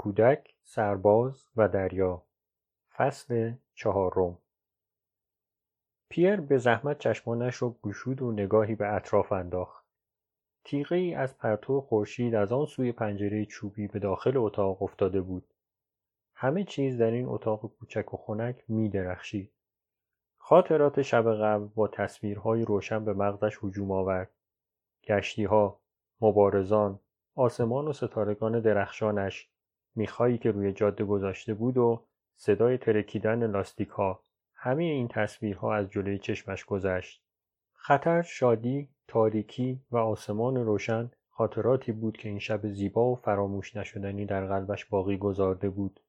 کودک، سرباز و دریا فصل چهارم پیر به زحمت چشمانش را گشود و نگاهی به اطراف انداخت. تیغه ای از پرتو خورشید از آن سوی پنجره چوبی به داخل اتاق افتاده بود. همه چیز در این اتاق کوچک و خنک می درخشید. خاطرات شب قبل با تصویرهای روشن به مغزش هجوم آورد. گشتیها، مبارزان، آسمان و ستارگان درخشانش، میخایی که روی جاده گذاشته بود و صدای ترکیدن لاستیک ها همه این تصویرها از جلوی چشمش گذشت. خطر، شادی، تاریکی و آسمان روشن خاطراتی بود که این شب زیبا و فراموش نشدنی در قلبش باقی گذارده بود.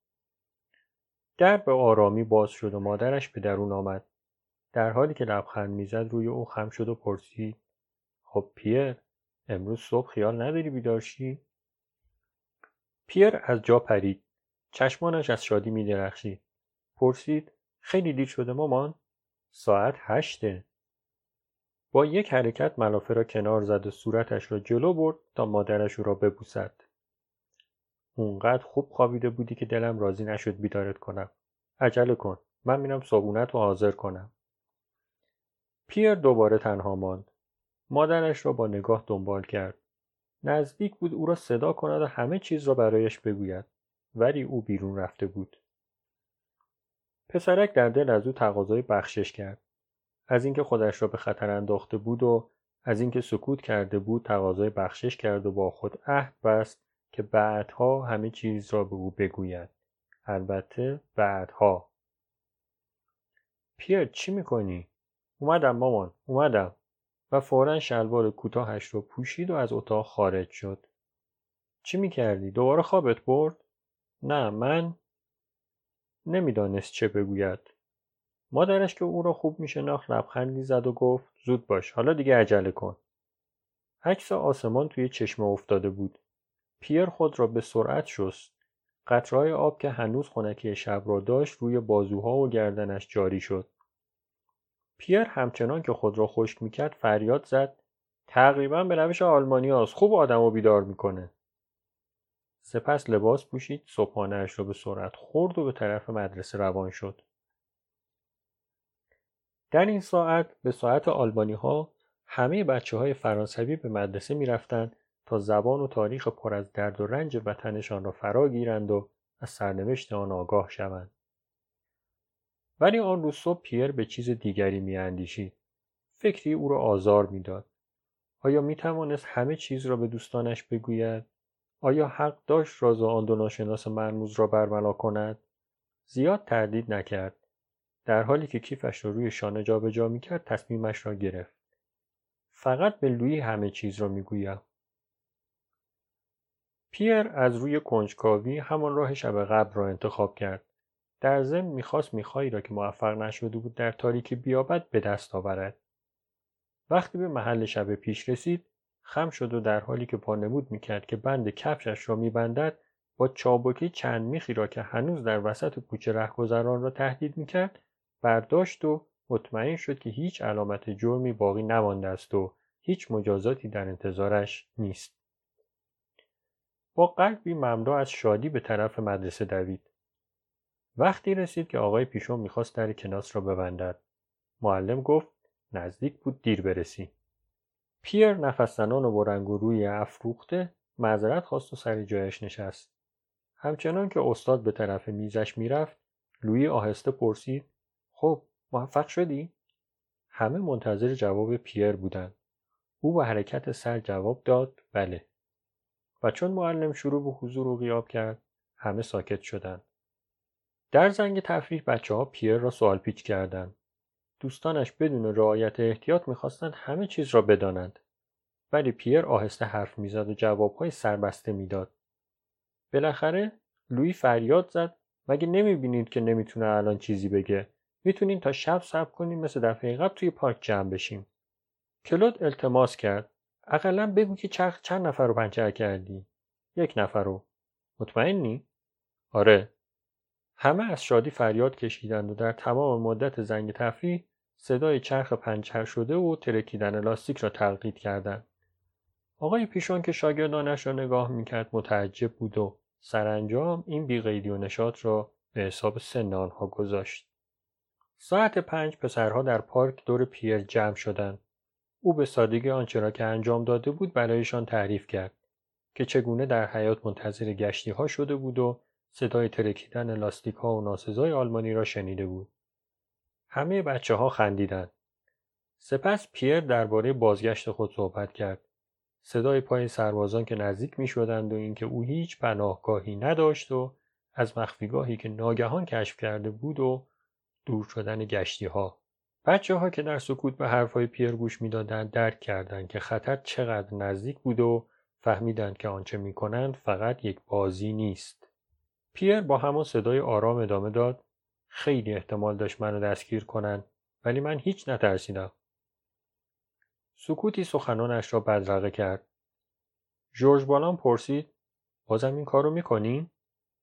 در به آرامی باز شد و مادرش به درون آمد. در حالی که لبخند می‌زد روی او خم شد و پرسید خب پیر امروز صبح خیال نداری بیدارشی؟ پیر از جا پرید. چشمانش از شادی می درخشید. پرسید خیلی دیر شده مامان؟ ساعت هشته. با یک حرکت ملافه را کنار زد و صورتش را جلو برد تا مادرش را ببوسد. اونقدر خوب خوابیده بودی که دلم راضی نشد بیدارت کنم. عجله کن. من میرم صابونت رو حاضر کنم. پیر دوباره تنها ماند. مادرش را با نگاه دنبال کرد. نزدیک بود او را صدا کند و همه چیز را برایش بگوید. ولی او بیرون رفته بود. پسرک در دل از او تقاضای بخشش کرد. از اینکه خودش را به خطر انداخته بود و از اینکه سکوت کرده بود تقاضای بخشش کرد و با خود عهد بست که بعدها همه چیز را به او بگوید. البته بعدها. پیر چی می‌کنی؟ اومدم مامان اومدم و فورا شلوار کوتاهش رو پوشید و از اتاق خارج شد. چی می‌کردی؟ دوباره خوابت برد؟ نه من نمی‌دانست چه بگوید. مادرش که او را خوب میشناخت لبخندی زد و گفت زود باش حالا دیگه عجله کن. عکس آسمان توی چشمه افتاده بود. پیر خود را به سرعت شست. قطرهای آب که هنوز خنکی شب را داشت روی بازوها و گردنش جاری شد. پیر همچنان که خود را خشک می‌کرد فریاد زد تقریبا به روش آلمانی هاست. خوب آدم رو بیدار می‌کنه. سپس لباس پوشید صبحانهاش را به سرعت خورد و به طرف مدرسه روان شد. در این ساعت به ساعت آلبانی ها همه بچه های فرانسوی به مدرسه می رفتن تا زبان و تاریخ پر از درد و رنج وطنشان را فرا گیرند و از سرنوشت آن آگاه شوند. ولی آن روز صبح پیر به چیز دیگری می اندیشید. فکری او را آزار می‌داد. آیا می توانست همه چیز را به دوستانش بگوید؟ آیا حق داشت راز آن دو ناشناس مرموز را برملا کند؟ زیاد تردید نکرد. در حالی که کیفش را روی شانه جابجا می‌کرد تصمیمش را گرفت. فقط به لویی همه چیز را می‌گویم. پیر از روی کنجکاوی همان راه شب قبل را انتخاب کرد. در ضمن می‌خواست میخایی را که موفق نشده بود در تاریکی بیابد به دست آورد. وقتی به محل شب پیش رسید خم شد و در حالی که پانمود می‌کرد که بند کفشش را میبندد با چابکی چند میخی را که هنوز در وسط کوچه رهگذران را تهدید می‌کرد برداشت و مطمئن شد که هیچ علامت جرمی باقی نمانده است و هیچ مجازاتی در انتظارش نیست. با قلبی مملو از شادی به طرف مدرسه دوید. وقتی رسید که آقای پیشون می‌خواست در کلاس را ببندد. معلم گفت نزدیک بود دیر برسی. پیر نفس زنان و برنگ و روی افروخته معذرت خواست و سر جایش نشست. همچنان که استاد به طرف میزش می‌رفت لویی آهسته پرسید خب موفق شدی؟ همه منتظر جواب پیر بودند. او با حرکت سر جواب داد بله. و چون معلم شروع به حضور و غیاب کرد همه ساکت شدند. در زنگ تفریح بچه ها پیر را سوال پیچ کردند. دوستانش بدون رعایت احتیاط می‌خواستند همه چیز را بدانند. ولی پیر آهسته حرف می‌زد و جوابهای سربسته می‌داد. بالاخره لوی فریاد زد مگه نمی‌بینید که نمی‌تونه الان چیزی بگه می‌تونین تا شب صبر کنیم مثل دفعه قبل توی پارک جمع بشیم کلود التماس کرد اقلا بگو که چرخ چند نفر رو پنچر کردی یک نفر رو مطمئنی آره همه از شادی فریاد کشیدند و در تمام مدت زنگ تفریح صدای چرخ پنچر شده و ترکیدن لاستیک را تلقید کردند. آقای پیشون که شاگردانش را نگاه می‌کرد متعجب بود و سرانجام این بیقیدی و نشاط را به حساب سن آنها گذاشت. ساعت پنج پسرها در پارک دور پیر جمع شدند. او به سادگی آنچه را که انجام داده بود برایشان تعریف کرد که چگونه در حیات منتظر گشتی ها شده بود و صدای ترکیدن لاستیک ها و ناسزای آلمانی را شنیده بود. همه بچه ها خندیدند. سپس پیر درباره بازگشت خود صحبت کرد. صدای پای سربازان که نزدیک می شدند و اینکه او هیچ پناهگاهی نداشت و از مخفیگاهی که ناگهان کشف کرده بود و دور شدن گشتی ها. بچه ها که در سکوت به حرفهای پیر گوش می‌دادند درک کردند که خطر چقدر نزدیک بود و فهمیدند که آنچه می کنند فقط یک بازی نیست. پیر با همان صدای آرام ادامه داد خیلی احتمال داشت منو دستگیر کنند ولی من هیچ نترسیدم. سکوتی سخنانش را بدرقه کرد. جورج بالان پرسید بازم این کارو می‌کنین؟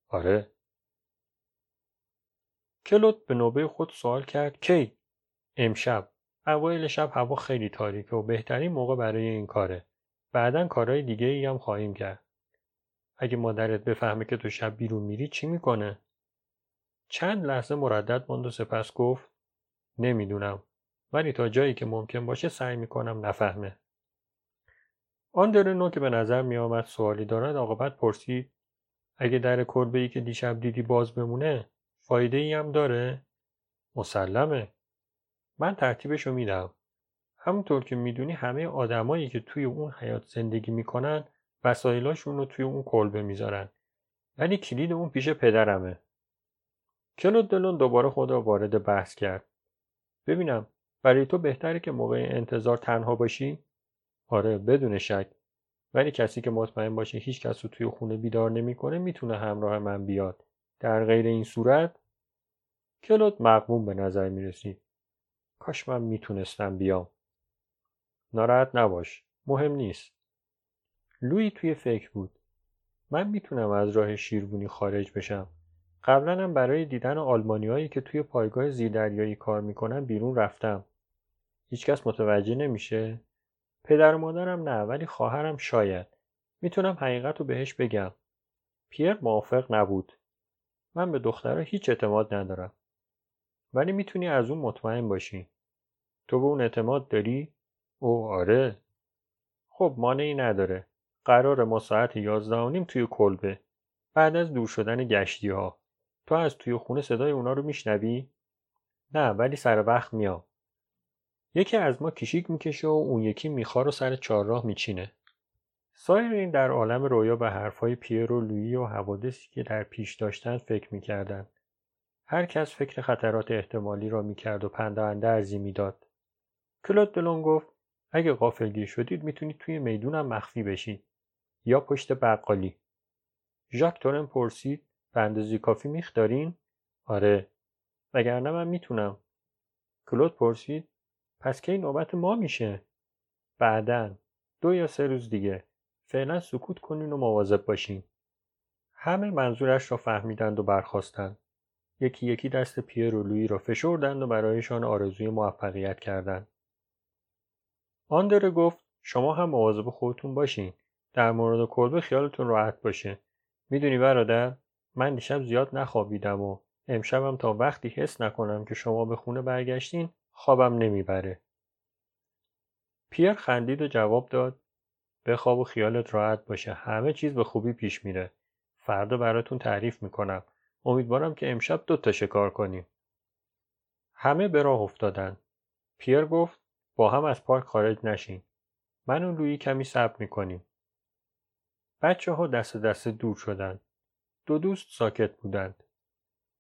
آره. کلوت به نوبه خود سوال کرد کی؟ امشب. اوایل شب هوا خیلی تاریکه و بهترین موقع برای این کاره. بعدا کارهای دیگه ای هم خواهیم کرد. اگه مادرت بفهمه که تو شب بیرون میری چی می‌کنه؟ چند لحظه مردد ماند و سپس گفت نمی‌دونم ولی تا جایی که ممکن باشه سعی می‌کنم نفهمه. آندرنو که به نظر میآمد سوالی دارد عاقبت پرسید اگه در کلبه ای که دیشب دیدی باز بمونه فایده ای هم داره؟ مسلمه. من ترتیبشو میدم. همونطور که می‌دونی همه آدمایی که توی اون حیات زندگی می‌کنن وسایلاشون رو توی اون کلبه می‌ذارن. ولی کلید اون پیش پدرمه. کلود دلون دوباره خود را وارد بحث کرد. ببینم برای تو بهتره که موقع انتظار تنها باشی؟ آره بدون شک. ولی کسی که مطمئن باشه هیچ کس رو توی خونه بیدار نمی‌کنه می‌تونه همراه من بیاد. در غیر این صورت کلود مقموم به نظر می‌رسید. کاش من می‌تونستم بیام. ناراحت نباش. مهم نیست. لوی توی فکر بود. من می‌تونم از راه شیربونی خارج بشم. قبلا هم برای دیدن آلمانیایی که توی پایگاه زیردریایی کار می‌کنن بیرون رفتم. هیچکس متوجه نمیشه؟ پدر و مادرم نه ولی خواهرم شاید. می‌تونم حقیقت رو بهش بگم. پیر موافق نبود. من به دخترها هیچ اعتماد ندارم. ولی می‌تونی از اون مطمئن باشی. تو به اون اعتماد داری؟ او آره. خب مانعی نداره. قرار ما ساعت یازده توی کلبه. بعد از دور شدن گشتی ها. تو از توی خونه صدای اونا رو میشنوی؟ نه ولی سر وقت میام. یکی از ما کشیک می‌کشه و اون یکی میخوار و سر چهارراه میچینه. سایر این در عالم رویا به حرفهای پیر و لویی و حوادثی که در پیش داشتن فکر می‌کردند. هر کس فکر خطرات احتمالی را می‌کرد و پنده ارزی می‌داد. کلود دلون گفت اگه غافلگیر شدید می‌تونید توی می‌دونم مخفی بشید یا پشت بقالی. ژاک تورن پرسید به اندازه کافی میخ دارین؟ آره. وگرنه من می‌تونم. کلود پرسید پس کی نوبت ما میشه؟ بعدا دو یا سه روز دیگه. فعلا سکوت کنین و مواظب باشین. همه منظورش را فهمیدند و برخواستند. یکی یکی دست پیر و لویی را فشردند و برایشان آرزوی موفقیت کردند. آندره گفت شما هم مواظب خودتون باشین. در مورد کلبه خیالتون راحت باشه. می‌دونی برادر من دیشب زیاد نخوابیدم و امشبم تا وقتی حس نکنم که شما به خونه برگشتین خوابم نمی‌بره. پیر خندید و جواب داد بخواب و خیالت راحت باشه همه چیز به خوبی پیش میره. فردا براتون تعریف می‌کنم. امیدوارم که امشب دو تا شکار کنیم. همه به راه افتادن. پیر گفت با هم از پارک خارج نشین. من و لویی کمی صبر می‌کنیم. بچه ها دست دست دور شدند. دو دوست ساکت بودند.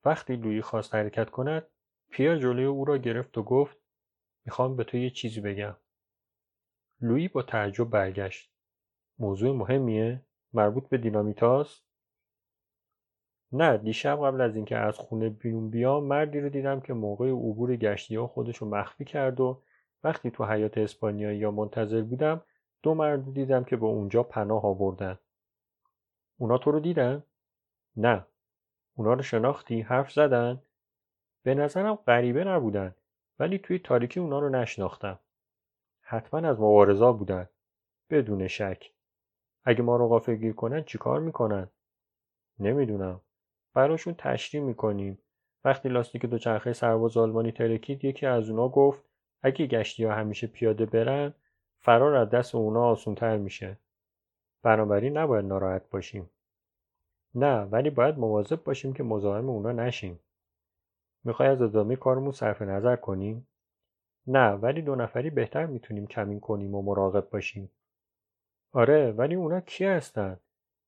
وقتی لویی خواست حرکت کند، پیر جلوی او را گرفت و گفت می‌خوام به تو یه چیزی بگم. لویی با تعجب برگشت. موضوع مهمیه؟ مربوط به دینامیتاست؟ نه دیشب قبل از اینکه از خونه بیرون بیام مردی رو دیدم که موقع عبور گشتی ها خودش رو مخفی کرد و وقتی تو حیات اسپانیایی یا منتظر بودم دو مرد دیدم که به اونجا پناه آوردن. اونا تو رو دیدن؟ نه. اونا رو شناختی؟ حرف زدن؟ به نظرم غریبه نبودن ولی توی تاریکی اونا رو نشناختم. حتما از مبارزا بودن. بدون شک. اگه ما رو غافلگیر کنن چیکار می‌کنن؟ نمی‌دونم براشون تشریح می‌کنیم وقتی لاستیک دوچرخه سرباز آلمانی ترکید یکی از اونا گفت اگه گشتی ها همیشه پیاده برن فرار از دست اونا آسونتر میشه بنابراین نباید ناراحت باشیم. نه ولی باید مواظب باشیم که مزاحم اونا نشیم. می‌خوای از ادامه کارمون صرف نظر کنیم نه ولی دو نفری بهتر می‌تونیم کمین کنیم و مراقب باشیم. آره ولی اونا کی هستن؟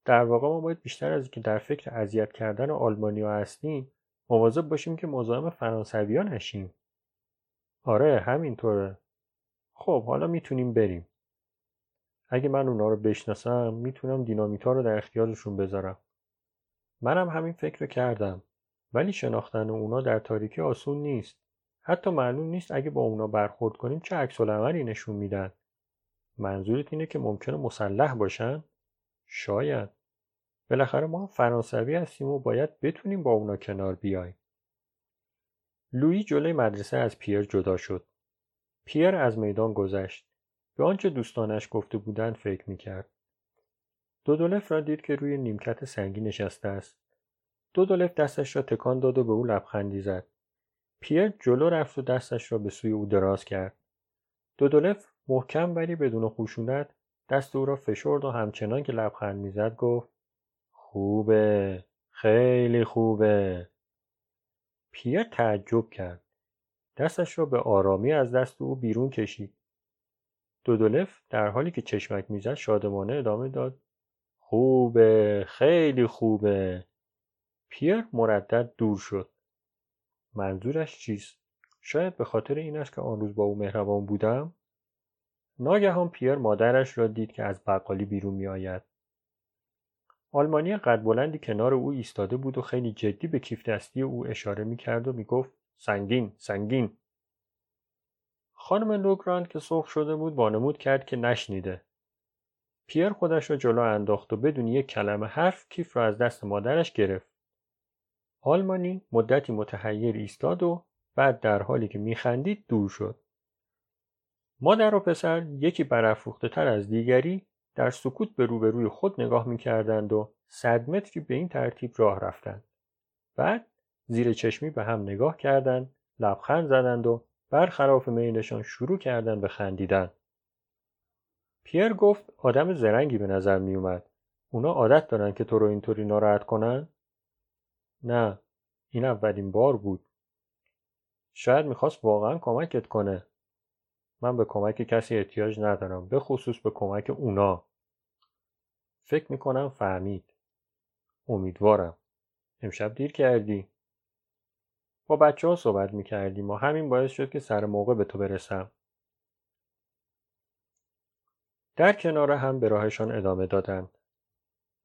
در واقع ما باید بیشتر از اینکه در فکر اذیت کردن آلمانیا هستیم مواظب باشیم که مزاحم فرانسویا نشیم. آره همینطوره. خب حالا می‌تونیم بریم. اگه من اونا رو بشناسم می‌تونم دینامیتا رو در اختیارشون بذارم. منم همین فکر کردم. ولی شناختن اونا در تاریکی آسون نیست. حتی معلوم نیست اگه با اونا برخورد کنیم چه عکس نشون میدن. منظورت اینه که ممکنه مسلح باشن؟ شاید. بالاخره ما فرانسوی هستیم و باید بتونیم با اونا کنار بیایم. لویی جلوی مدرسه از پیر جدا شد. پیر از میدان گذشت. به آنچه دوستانش گفته بودند فکر می‌کرد. دودولف را دید که روی نیمکت سنگی نشسته است. دودولف دستش را تکان داد و به او لبخندی زد. پیر جلو رفت و دستش را به سوی او دراز کرد. دودولف محکم ولی بدون خشونت دست او را فشرد و همچنان که لبخند می‌زد گفت خوبه خیلی خوبه. پیر تعجب کرد. دستش را به آرامی از دست او بیرون کشید. دودولف در حالی که چشمک می‌زد شادمانه ادامه داد. خوبه خیلی خوبه. پیر مردد دور شد. منظورش چیست؟ شاید به خاطر این است که آن روز با او مهربان بودم. ناگهان پیر مادرش را دید که از بقالی بیرون می آید. آلمانی قد بلندی کنار او ایستاده بود و خیلی جدی به کیف دستی او اشاره می کرد و می گفت سنگین سنگین. خانم لوگراند که سرخ شده بود وانمود کرد که نشنیده. پیر خودش را جلو انداخت و بدون یک کلمه حرف کیف را از دست مادرش گرفت. آلمانی مدتی متحیر ایستاد و بعد در حالی که میخندید دور شد. مادر و پسر یکی برافروخته تر از دیگری در سکوت به روبروی خود نگاه می‌کردند و صد متری به این ترتیب راه رفتند. بعد زیر چشمی به هم نگاه کردند، لبخند زدند و برخلاف میلشان شروع کردند به خندیدن. پیر گفت آدم زرنگی به نظر می اومد. اونا عادت دارن که تو رو اینطوری ناراحت کنن؟ نه، این اولین بار بود. شاید می‌خواست واقعا کمکت کنه. من به کمک کسی احتیاج ندارم به خصوص به کمک اونا فکر می‌کنم فهمید امیدوارم امشب دیر کردی با بچه ها صحبت می‌کردیم و همین باعث شد که سر موقع به تو برسم در کنار هم به راهشان ادامه دادند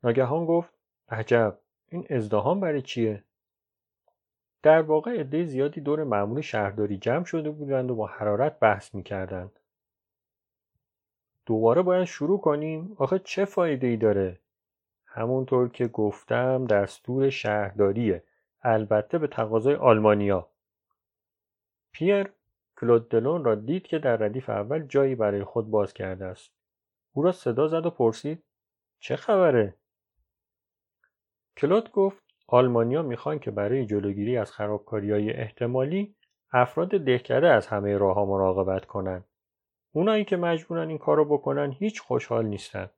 ناگهان گفت عجب این ازدهام برای چیه در واقع عده زیادی دور معمول شهرداری جمع شده بودند و با حرارت بحث می‌کردند. دوباره باید شروع کنیم؟ آخه چه فایده ای داره؟ همونطور که گفتم دستور شهرداریه. البته به تقاضای آلمانیا. پیر کلود دلون را دید که در ردیف اول جایی برای خود باز کرده است. او را صدا زد و پرسید چه خبره؟ کلود گفت آلمانیا می‌خوان که برای جلوگیری از های احتمالی افراد دهکده از همه راهها مراقبت کنند. اونایی که مجبورن این کارو بکنن هیچ خوشحال نیستن.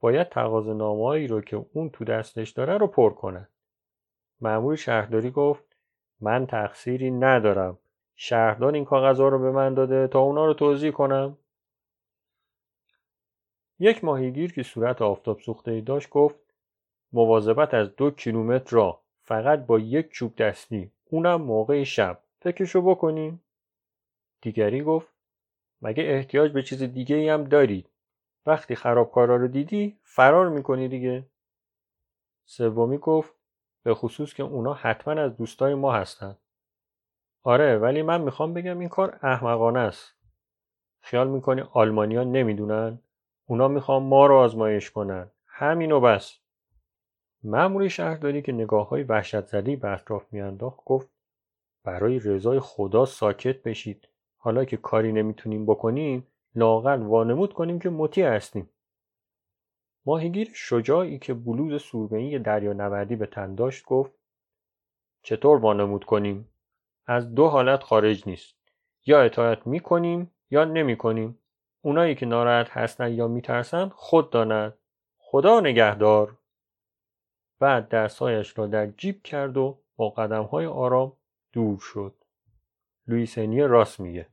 باید تقاضا رو که اون تو دستش داره رو پر کنن. مأمور شهرداری گفت من تقصیری ندارم. شهردار این کاغذها رو به من داده تا اونا رو توضیح کنم. یک ماهیگیر که صورت آفتاب سوخته ای داشت گفت مواظبت از دو کیلومتر راه فقط با یک چوب دستی. اونم موقع شب. فکرشو بکنیم دیگری گفت مگه احتیاج به چیز دیگه ای هم دارید وقتی خرابکارا رو دیدی فرار می‌کنی دیگه. سومی گفت به خصوص که اونا حتما از دوستای ما هستن. آره ولی من می‌خوام بگم این کار احمقانه است. خیال می‌کنی آلمانیا نمی‌دونن؟ اونا می‌خوام ما رو آزمایش کنن. همینو بس. مأمور شهرداری که نگاه های وحشت زدی به اطراف میانداخت گفت برای رضای خدا ساکت بشید. حالا که کاری نمی‌تونیم بکنیم لاقل وانمود کنیم که مطیع هستیم. ماهیگیر شجاعی که بلوز دریا نوردی به تن داشت گفت چطور وانمود کنیم؟ از دو حالت خارج نیست. یا اطاعت می‌کنیم یا نمی‌کنیم. اونایی که ناراحت هستن یا میترسن خود داند خدا نگهدار. بعد دستهایش را در جیب کرد و با قدم های آرام دور شد. لویسنی راست میگه.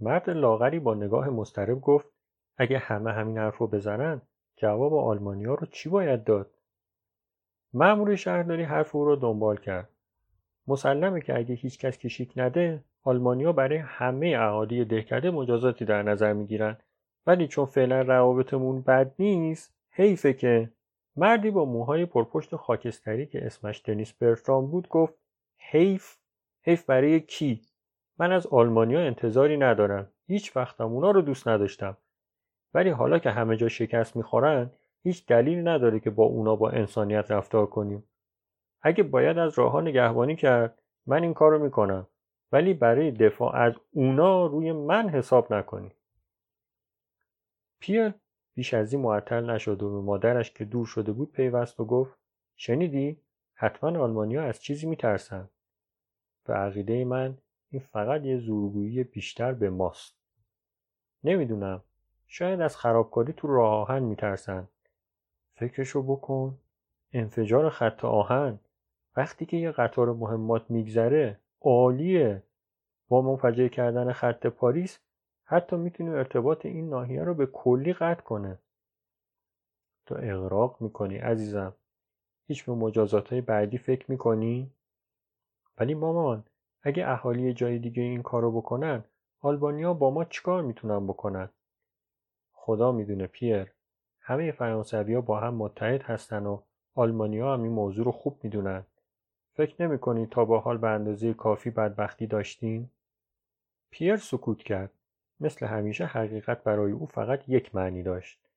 مرد لاغری با نگاه مسترب گفت اگه همه همین حرف رو بزنن جواب آلمانیا رو چی باید داد؟ مأمور شهرداری حرف او را دنبال کرد. مسلمه که اگه هیچ کس کشیک نده آلمانیا برای همه اهالی دهکده مجازاتی در نظر می‌گیرن. ولی چون فعلا روابطمون بد نیست حیفه که مردی با موهای پرپشت خاکستری که اسمش دنیس برترام بود گفت حیف؟ حیف برای کی؟ من از آلمانیا انتظاری ندارم. هیچ وقتم اونا رو دوست نداشتم. ولی حالا که همه جا شکست می‌خورن هیچ دلیل نداره که با اونا با انسانیت رفتار کنیم. اگه باید از راه نگهبانی کرد من این کارو می‌کنم. ولی برای دفاع از اونا روی من حساب نکنی پیر بیش از این معطل نشد و به مادرش که دور شده بود پیوست و گفت شنیدی؟ حتما آلمانیا از چیزی میترسن. به عقیده من این فقط یه زورگویی بیشتر به ماست. نمی‌دونم. شاید از خرابکاری تو راه آهن میترسن. فکرشو بکن. انفجار خط آهن. وقتی که یه قطار مهمات میگذره عالیه. با منفجر کردن خط پاریس حتی می‌تونه ارتباط این ناحیه رو به کلی قطع کنه. تو اغراق می‌کنی عزیزم. هیچ به مجازات های بعدی فکر می‌کنی؟ ولی مامان اگه اهالی جای دیگه این کارو بکنن آلبانیا با ما چیکار می‌تونن بکنن؟ خدا می‌دونه پیر همه فرانسوی ها با هم متحد هستن و آلمانیا هم این موضوع رو خوب می‌دونن فکر نمی تا با حال به اندازه کافی بدبختی داشتین؟ پیر سکوت کرد. مثل همیشه حقیقت برای او فقط یک معنی داشت.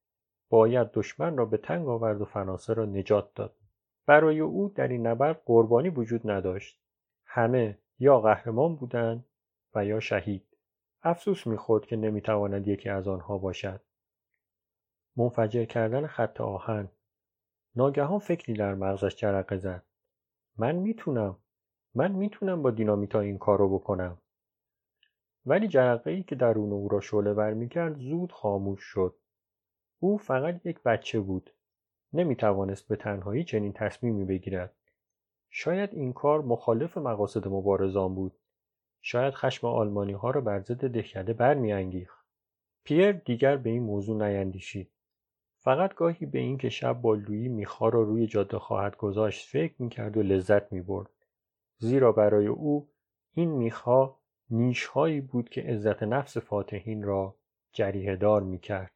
باید دشمن را به تنگ آورد و فرانسه را نجات داد. برای او در این نبرد قربانی وجود نداشت. همه یا قهرمان بودند و یا شهید. افسوس می‌خورد که نمی‌تواند یکی از آنها باشد. منفجر کردن خط آهن. ناگهان فکری در مغزش جرقه زد. من می‌تونم. من می‌تونم با دینامیتا این کار رو بکنم. ولی جرقه ای که درون او را شعله ور می‌کرد زود خاموش شد. او فقط یک بچه بود. نمی‌توانست به تنهایی چنین تصمیمی بگیرد. شاید این کار مخالف مقاصد مبارزان بود. شاید خشم آلمانی ها را بر ضد دهکده برمیانگیخت. پیر دیگر به این موضوع نیندیشید. فقط گاهی به اینکه شب با لویی میخا را روی جاده خواهد گذاشت فکر می‌کرد و لذت می‌برد. زیرا برای او این میخها نیشهایی بود که عزت نفس فاتحین را جریه دار می‌کرد.